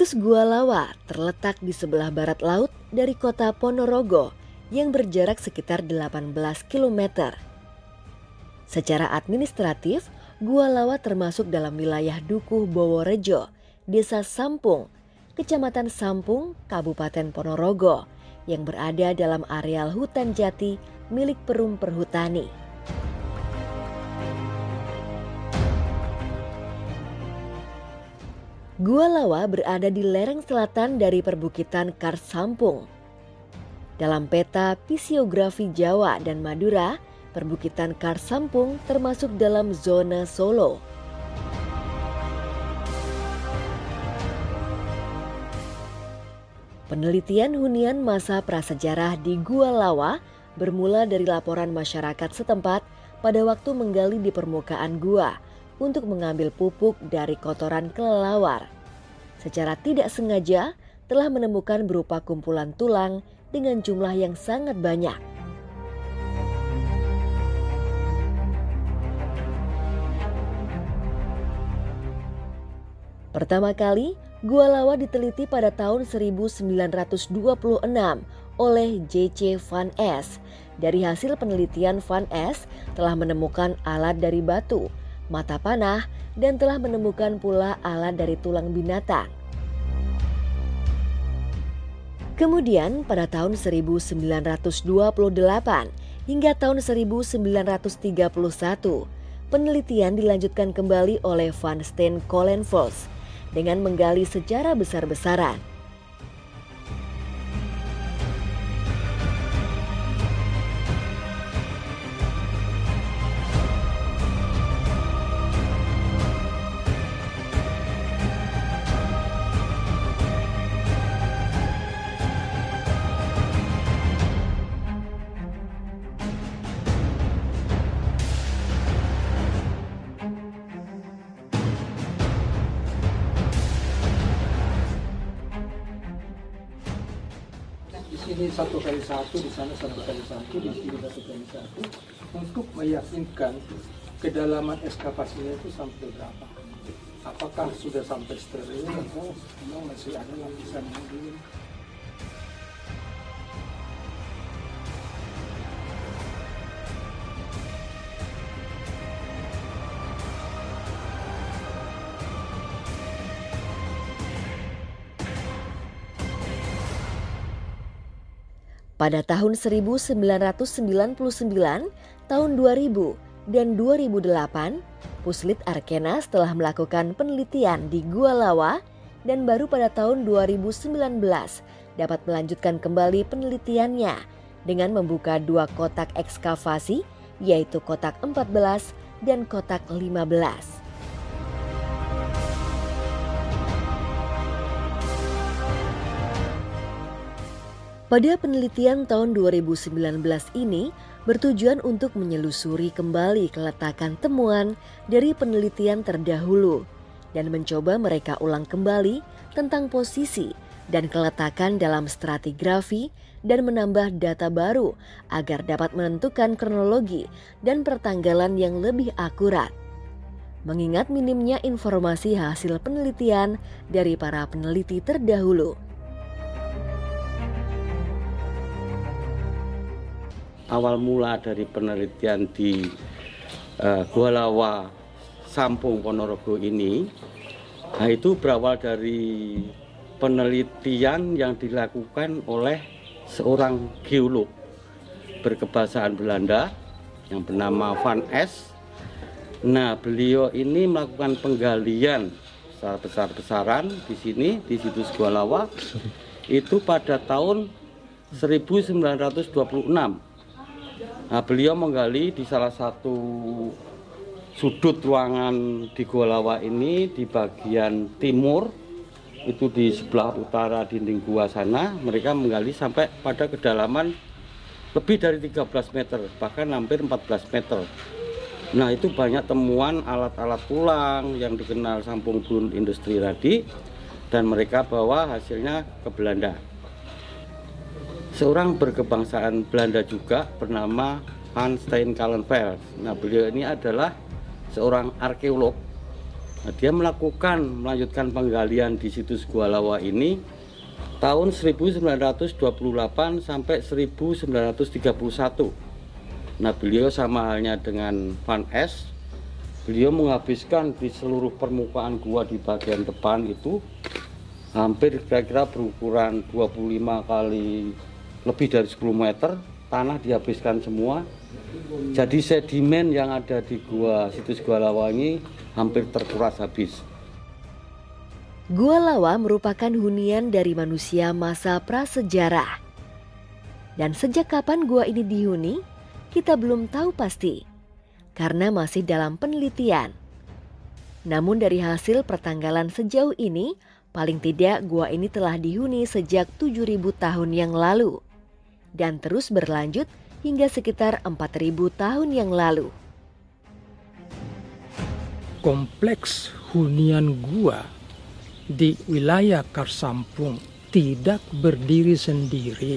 Situs Gua Lawa terletak di sebelah barat laut dari kota Ponorogo yang berjarak sekitar 18 km. Secara administratif, Gua Lawa termasuk dalam wilayah Dukuh Boworejo, Desa Sampung, Kecamatan Sampung, Kabupaten Ponorogo, yang berada dalam areal hutan jati milik Perum Perhutani. Gua Lawa berada di lereng selatan dari perbukitan Kars Sampung. Dalam peta fisiografi Jawa dan Madura, perbukitan Kars Sampung termasuk dalam zona Solo. Penelitian hunian masa prasejarah di Gua Lawa bermula dari laporan masyarakat setempat pada waktu menggali di permukaan gua untuk mengambil pupuk dari kotoran kelelawar. Secara tidak sengaja telah menemukan berupa kumpulan tulang dengan jumlah yang sangat banyak. Pertama kali, Gua Lawa diteliti pada tahun 1926 oleh J.C. Van S. Dari hasil penelitian Van S telah menemukan alat dari batu mata panah, dan telah menemukan pula alat dari tulang binatang. Kemudian pada tahun 1928 hingga tahun 1931, penelitian dilanjutkan kembali oleh Van Steen dengan menggali secara besar-besaran satu kali satu, di sana satu kali satu, di sini satu kali satu, untuk meyakinkan kedalaman eskavasinya itu sampai berapa. Apakah sudah sampai steril atau masih ada lapisan yang belum. Pada tahun 1999, tahun 2000, dan 2008, Puslit Arkenas telah melakukan penelitian di Gua Lawa dan baru pada tahun 2019 dapat melanjutkan kembali penelitiannya dengan membuka dua kotak ekskavasi yaitu kotak 14 dan kotak 15. Pada penelitian tahun 2019 ini bertujuan untuk menyelusuri kembali keletakan temuan dari penelitian terdahulu dan mencoba mereka ulang kembali tentang posisi dan keletakan dalam stratigrafi dan menambah data baru agar dapat menentukan kronologi dan pertanggalan yang lebih akurat. Mengingat minimnya informasi hasil penelitian dari para peneliti terdahulu. Awal mula dari penelitian di uh, Gua Lawa Sampung Ponorogo ini nah itu berawal dari penelitian yang dilakukan oleh seorang geolog berkebahasaan Belanda yang bernama Van S. Nah, beliau ini melakukan penggalian secara besar-besaran di sini di situs Gua Lawa itu pada tahun 1926 Nah, beliau menggali di salah satu sudut ruangan di Gua ini di bagian timur itu di sebelah utara dinding gua sana mereka menggali sampai pada kedalaman lebih dari 13 meter bahkan hampir 14 meter. Nah itu banyak temuan alat-alat tulang yang dikenal sampung bun industri tadi dan mereka bawa hasilnya ke Belanda seorang berkebangsaan Belanda juga bernama Hans Stein Kalenfeld. Nah, beliau ini adalah seorang arkeolog Nah, dia melakukan melanjutkan penggalian di situs Gua Lawa ini tahun 1928 sampai 1931. Nah, beliau sama halnya dengan Van S. Beliau menghabiskan di seluruh permukaan gua di bagian depan itu hampir kira-kira berukuran 25 kali lebih dari 10 meter tanah dihabiskan semua jadi sedimen yang ada di gua situs Gua Lawangi hampir terkuras habis Gua Lawa merupakan hunian dari manusia masa prasejarah. Dan sejak kapan gua ini dihuni, kita belum tahu pasti karena masih dalam penelitian. Namun dari hasil pertanggalan sejauh ini, paling tidak gua ini telah dihuni sejak 7000 tahun yang lalu dan terus berlanjut hingga sekitar 4000 tahun yang lalu. Kompleks hunian gua di wilayah Karsampung tidak berdiri sendiri,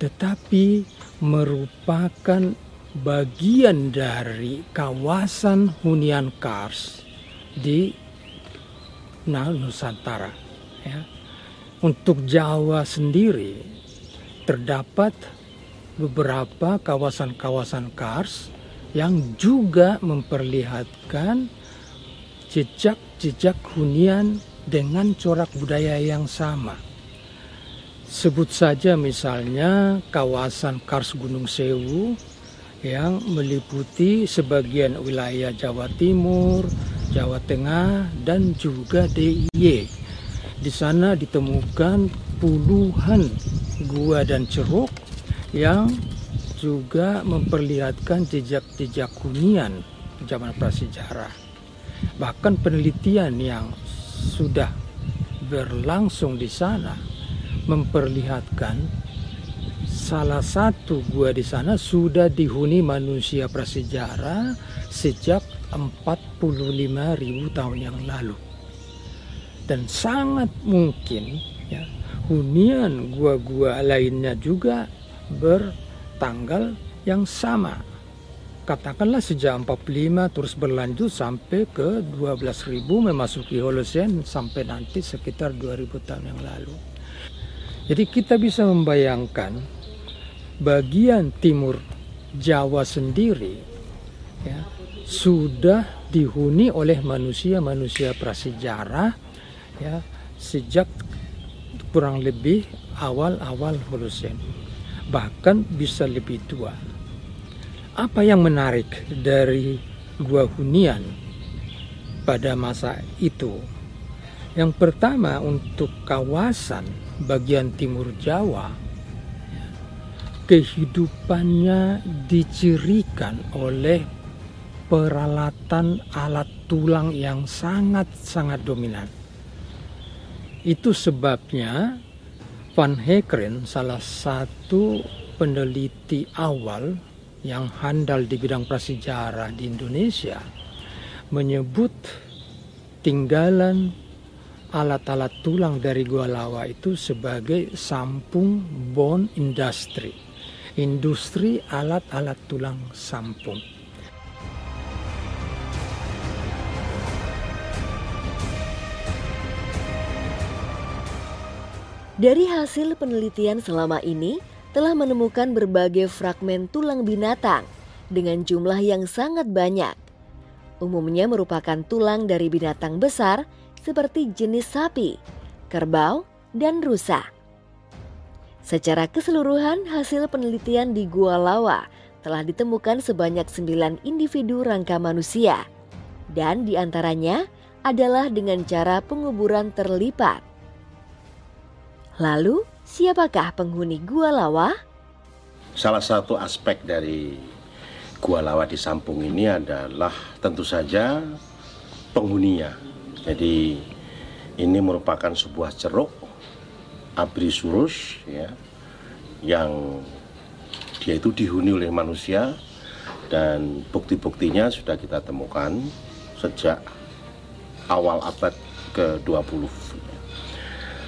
tetapi merupakan bagian dari kawasan hunian Kars di Nusantara. Ya. Untuk Jawa sendiri terdapat beberapa kawasan-kawasan Kars yang juga memperlihatkan jejak-jejak hunian dengan corak budaya yang sama. Sebut saja misalnya kawasan Kars Gunung Sewu yang meliputi sebagian wilayah Jawa Timur, Jawa Tengah, dan juga DIY. Di sana ditemukan puluhan gua dan ceruk yang juga memperlihatkan jejak-jejak hunian zaman prasejarah. Bahkan penelitian yang sudah berlangsung di sana memperlihatkan salah satu gua di sana sudah dihuni manusia prasejarah sejak 45.000 tahun yang lalu. Dan sangat mungkin ya, hunian gua-gua lainnya juga bertanggal yang sama katakanlah sejak 45 terus berlanjut sampai ke 12.000 memasuki Holocene sampai nanti sekitar 2000 tahun yang lalu. Jadi kita bisa membayangkan bagian timur Jawa sendiri ya, sudah dihuni oleh manusia-manusia prasejarah ya sejak kurang lebih awal-awal Holocene. Bahkan bisa lebih tua apa yang menarik dari gua hunian pada masa itu? Yang pertama untuk kawasan bagian timur Jawa, kehidupannya dicirikan oleh peralatan alat tulang yang sangat-sangat dominan. Itu sebabnya Van Hekeren salah satu peneliti awal yang handal di bidang prasejarah di Indonesia menyebut tinggalan alat-alat tulang dari Gua Lawa itu sebagai sampung bone industry, industri alat-alat tulang sampung. Dari hasil penelitian selama ini, telah menemukan berbagai fragmen tulang binatang dengan jumlah yang sangat banyak. Umumnya merupakan tulang dari binatang besar seperti jenis sapi, kerbau, dan rusa. Secara keseluruhan, hasil penelitian di Gua Lawa telah ditemukan sebanyak sembilan individu rangka manusia, dan di antaranya adalah dengan cara penguburan terlipat. Lalu, Siapakah penghuni Gua Lawa? Salah satu aspek dari Gua Lawa di Sampung ini adalah tentu saja penghuninya. Jadi ini merupakan sebuah ceruk Abrisurus ya yang dia itu dihuni oleh manusia dan bukti-buktinya sudah kita temukan sejak awal abad ke-20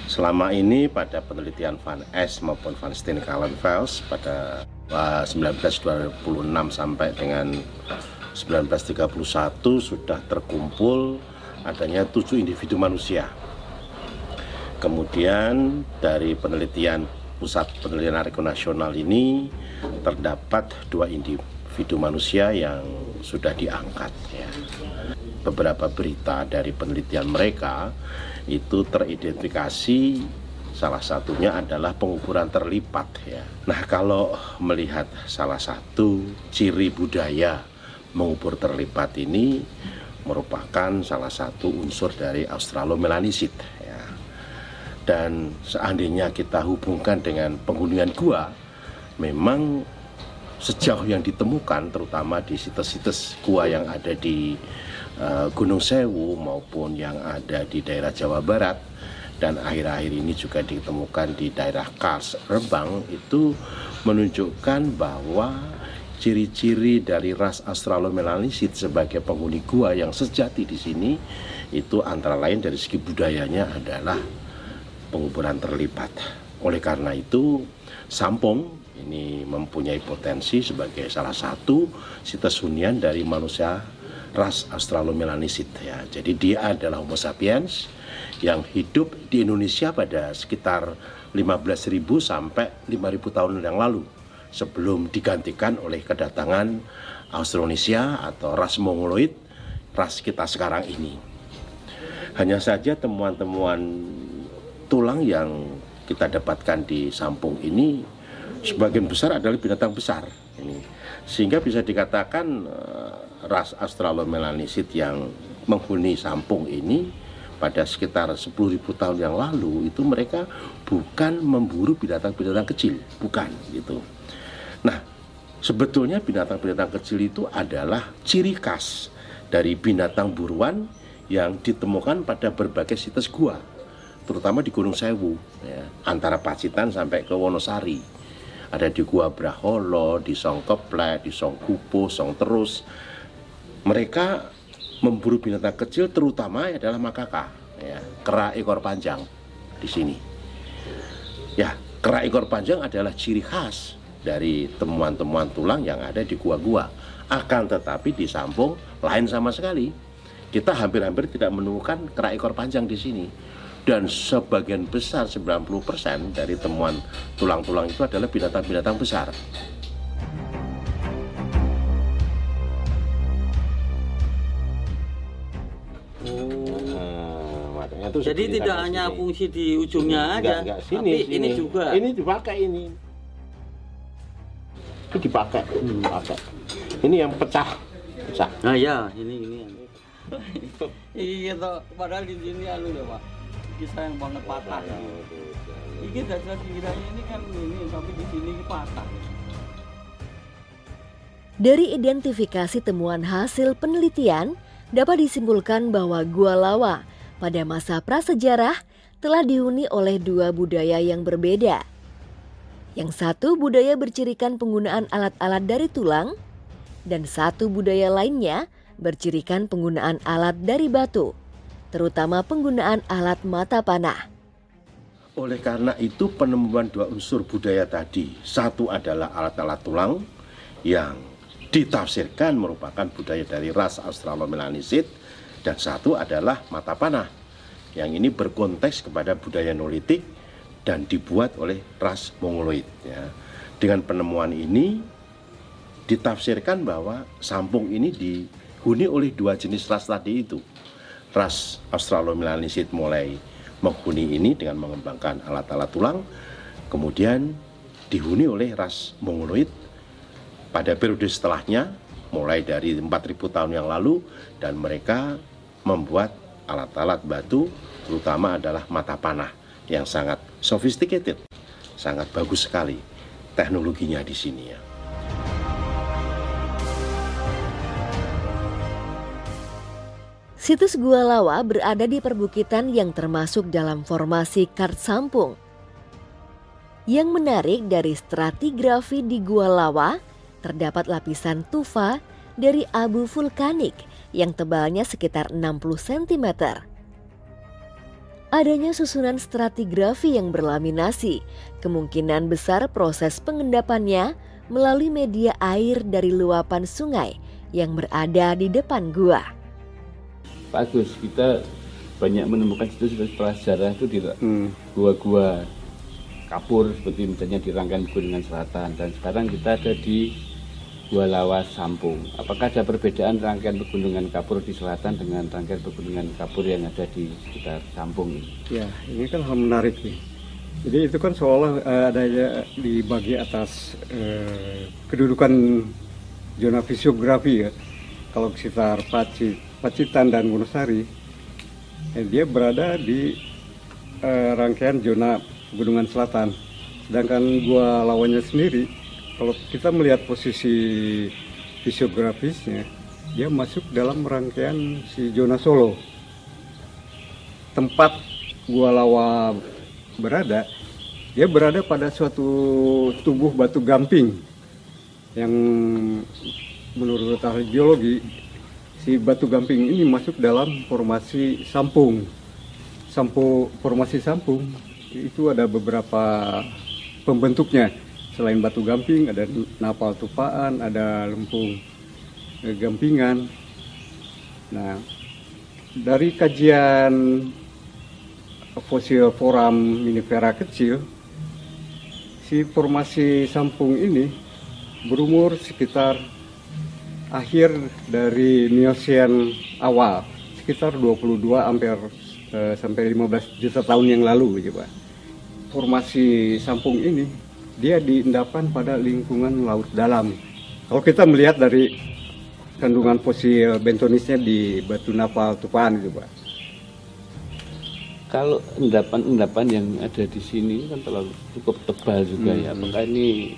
Selama ini pada penelitian Van S maupun Van Steenkalen-Vels pada 1926 sampai dengan 1931 sudah terkumpul adanya tujuh individu manusia. Kemudian dari penelitian Pusat Penelitian Arkeologi Nasional ini terdapat dua individu manusia yang sudah diangkat. Ya. Beberapa berita dari penelitian mereka itu teridentifikasi salah satunya adalah pengukuran terlipat ya. Nah kalau melihat salah satu ciri budaya mengubur terlipat ini merupakan salah satu unsur dari Australomelanisit ya. Dan seandainya kita hubungkan dengan penghunian gua, memang sejauh yang ditemukan terutama di situs-situs gua yang ada di uh, Gunung Sewu maupun yang ada di daerah Jawa Barat dan akhir-akhir ini juga ditemukan di daerah Kars Rembang itu menunjukkan bahwa ciri-ciri dari ras Australomelanisid sebagai penghuni gua yang sejati di sini itu antara lain dari segi budayanya adalah penguburan terlipat. Oleh karena itu, Sampung ini mempunyai potensi sebagai salah satu situs hunian dari manusia ras Australomelanisid ya. Jadi dia adalah Homo sapiens yang hidup di Indonesia pada sekitar 15.000 sampai 5.000 tahun yang lalu sebelum digantikan oleh kedatangan Austronesia atau ras Mongoloid, ras kita sekarang ini. Hanya saja temuan-temuan tulang yang kita dapatkan di Sampung ini sebagian besar adalah binatang besar ini sehingga bisa dikatakan uh, ras Australomelanisid yang menghuni Sampung ini pada sekitar 10.000 tahun yang lalu itu mereka bukan memburu binatang-binatang kecil, bukan gitu. Nah, sebetulnya binatang-binatang kecil itu adalah ciri khas dari binatang buruan yang ditemukan pada berbagai situs gua, terutama di Gunung Sewu, ya, antara Pacitan sampai ke Wonosari. Ada di Gua Braholo, di Song Keplek, di Song Kupo, Song Terus. Mereka memburu binatang kecil terutama adalah makaka, ya, kera ekor panjang di sini. Ya, kera ekor panjang adalah ciri khas dari temuan-temuan tulang yang ada di gua-gua. Akan tetapi di Sampung lain sama sekali. Kita hampir-hampir tidak menemukan kerak ekor panjang di sini. Dan sebagian besar 90% dari temuan tulang-tulang itu adalah binatang-binatang besar. Nah, itu Jadi tidak hanya sini. fungsi di ujungnya Enggak, aja, enggak, sini, tapi sini. ini juga. Ini dipakai ini. Itu dipakai, Hmm. dipakai. Ini yang pecah, pecah. Nah ya, ini ini. Iya toh, padahal di sini anu loh pak, kisah yang banget patah. Ini dasar kiranya ini kan ini, tapi di sini patah. Dari identifikasi temuan hasil penelitian, dapat disimpulkan bahwa Gua Lawa pada masa prasejarah telah dihuni oleh dua budaya yang berbeda. Yang satu budaya bercirikan penggunaan alat-alat dari tulang, dan satu budaya lainnya bercirikan penggunaan alat dari batu, terutama penggunaan alat mata panah. Oleh karena itu penemuan dua unsur budaya tadi, satu adalah alat-alat tulang yang ditafsirkan merupakan budaya dari ras Australomelanisid dan satu adalah mata panah yang ini berkonteks kepada budaya Neolitik dan dibuat oleh ras Mongoloid ya. Dengan penemuan ini ditafsirkan bahwa Sampung ini dihuni oleh dua jenis ras tadi itu. Ras Australomelanisid mulai menghuni ini dengan mengembangkan alat-alat tulang, kemudian dihuni oleh ras Mongoloid pada periode setelahnya mulai dari 4000 tahun yang lalu dan mereka membuat alat-alat batu terutama adalah mata panah yang sangat sophisticated, sangat bagus sekali teknologinya di sini ya. Situs Gua Lawa berada di perbukitan yang termasuk dalam formasi Kart Sampung. Yang menarik dari stratigrafi di Gua Lawa, terdapat lapisan tufa dari abu vulkanik yang tebalnya sekitar 60 cm. Adanya susunan stratigrafi yang berlaminasi, kemungkinan besar proses pengendapannya melalui media air dari luapan sungai yang berada di depan gua. Pak Agus kita banyak menemukan situs-situs prasejarah itu di gua-gua kapur seperti misalnya di rangkaian Pegunungan Selatan dan sekarang kita ada di Gua Lawas Sampung. Apakah ada perbedaan rangkaian pegunungan kapur di selatan dengan rangkaian pegunungan kapur yang ada di sekitar Sampung ini? Ya, ini kan hal menarik nih. Jadi itu kan seolah uh, adanya dibagi atas uh, kedudukan zona fisiografi ya. Kalau sekitar Paci, Pacitan dan Wonosari, eh, dia berada di uh, rangkaian zona pegunungan selatan. Sedangkan gua lawannya sendiri kalau kita melihat posisi fisiografisnya, dia masuk dalam rangkaian si zona Solo. Tempat Gua Lawa berada, dia berada pada suatu tubuh batu gamping yang menurut ahli geologi si batu gamping ini masuk dalam formasi sampung. Sampo formasi sampung itu ada beberapa pembentuknya selain batu gamping ada napal tupaan ada lempung eh, gampingan nah dari kajian fosil foram minifera kecil si formasi sampung ini berumur sekitar akhir dari Miocene awal sekitar 22 hampir eh, sampai 15 juta tahun yang lalu gitu Pak. Formasi sampung ini dia diendapkan pada lingkungan laut dalam. Kalau kita melihat dari kandungan fosil bentonisnya di batu napal tupaan itu Pak. Kalau endapan-endapan yang ada di sini kan terlalu cukup tebal juga ya. hmm. ya. Apakah ini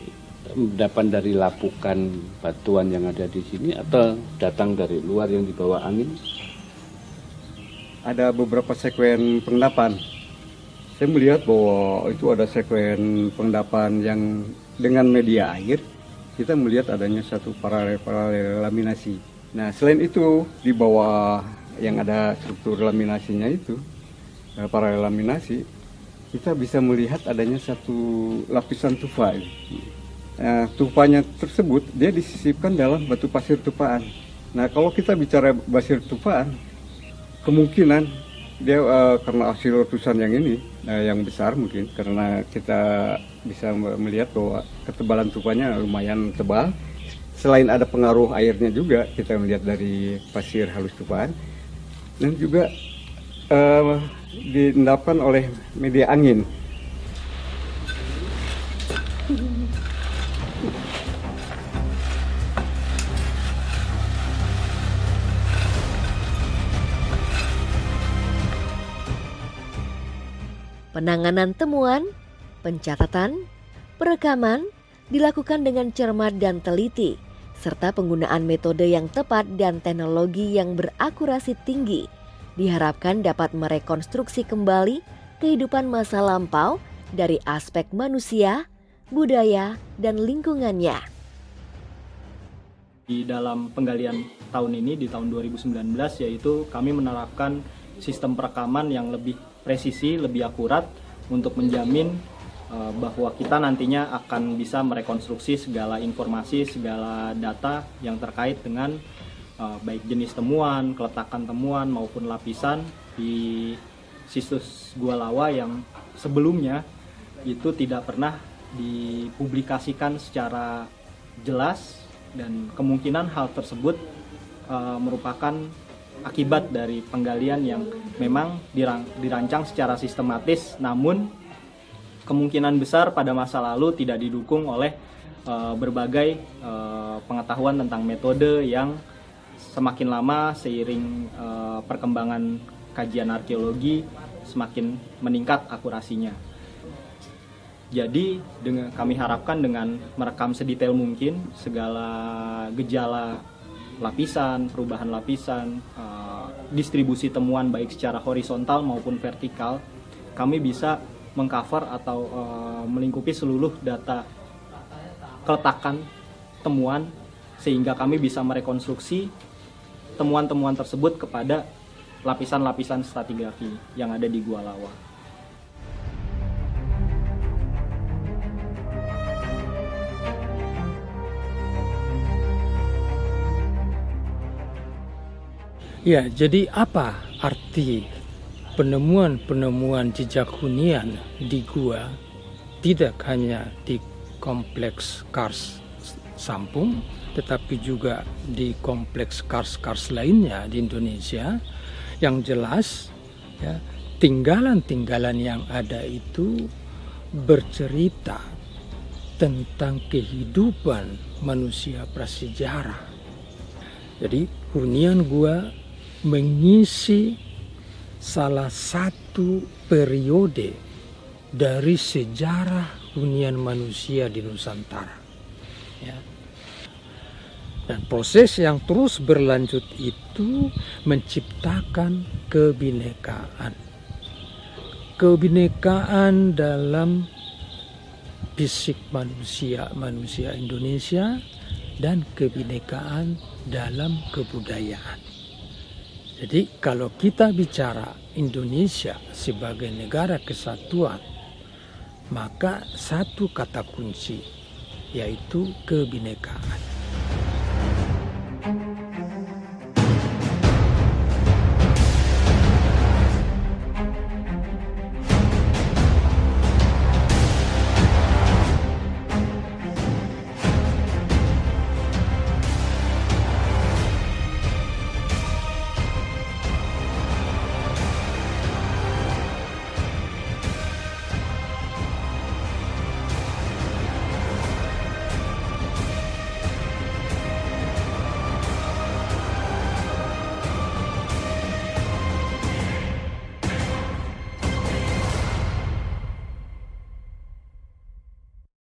endapan dari lapukan batuan yang ada di sini atau datang dari luar yang dibawa angin? Ada beberapa sekuen pengendapan saya melihat bahwa itu ada sekuen pengendapan yang dengan media air kita melihat adanya satu paralel-paralel laminasi. Nah selain itu di bawah yang ada struktur laminasinya itu eh, paralel laminasi kita bisa melihat adanya satu lapisan tufa. Nah, tufanya tersebut dia disisipkan dalam batu pasir tupaan. Nah kalau kita bicara pasir tupaan kemungkinan dia uh, karena hasil letusan yang ini uh, yang besar mungkin karena kita bisa melihat bahwa ketebalan tupanya lumayan tebal. Selain ada pengaruh airnya juga kita melihat dari pasir halus tupaan. Dan juga uh, diendapkan oleh media angin Penanganan temuan, pencatatan, perekaman dilakukan dengan cermat dan teliti, serta penggunaan metode yang tepat dan teknologi yang berakurasi tinggi diharapkan dapat merekonstruksi kembali kehidupan masa lampau dari aspek manusia, budaya, dan lingkungannya. Di dalam penggalian tahun ini di tahun 2019 yaitu kami menerapkan sistem perekaman yang lebih presisi, lebih akurat untuk menjamin uh, bahwa kita nantinya akan bisa merekonstruksi segala informasi, segala data yang terkait dengan uh, baik jenis temuan, keletakan temuan maupun lapisan di situs Gua Lawa yang sebelumnya itu tidak pernah dipublikasikan secara jelas dan kemungkinan hal tersebut uh, merupakan akibat dari penggalian yang memang dirancang secara sistematis namun kemungkinan besar pada masa lalu tidak didukung oleh uh, berbagai uh, pengetahuan tentang metode yang semakin lama seiring uh, perkembangan kajian arkeologi semakin meningkat akurasinya. Jadi dengan kami harapkan dengan merekam sedetail mungkin segala gejala lapisan, perubahan lapisan, uh, distribusi temuan baik secara horizontal maupun vertikal, kami bisa mengcover atau uh, melingkupi seluruh data keletakan temuan sehingga kami bisa merekonstruksi temuan-temuan tersebut kepada lapisan-lapisan stratigrafi yang ada di Gua Lawa. Ya, jadi apa arti penemuan-penemuan jejak hunian di gua tidak hanya di kompleks Kars Sampung, tetapi juga di kompleks Kars-Kars lainnya di Indonesia. Yang jelas, ya, tinggalan-tinggalan yang ada itu bercerita tentang kehidupan manusia prasejarah. Jadi hunian gua mengisi salah satu periode dari sejarah hunian manusia di Nusantara. Ya. Dan proses yang terus berlanjut itu menciptakan kebinekaan. Kebinekaan dalam fisik manusia manusia Indonesia dan kebinekaan dalam kebudayaan. Jadi kalau kita bicara Indonesia sebagai negara kesatuan, maka satu kata kunci yaitu kebinekaan.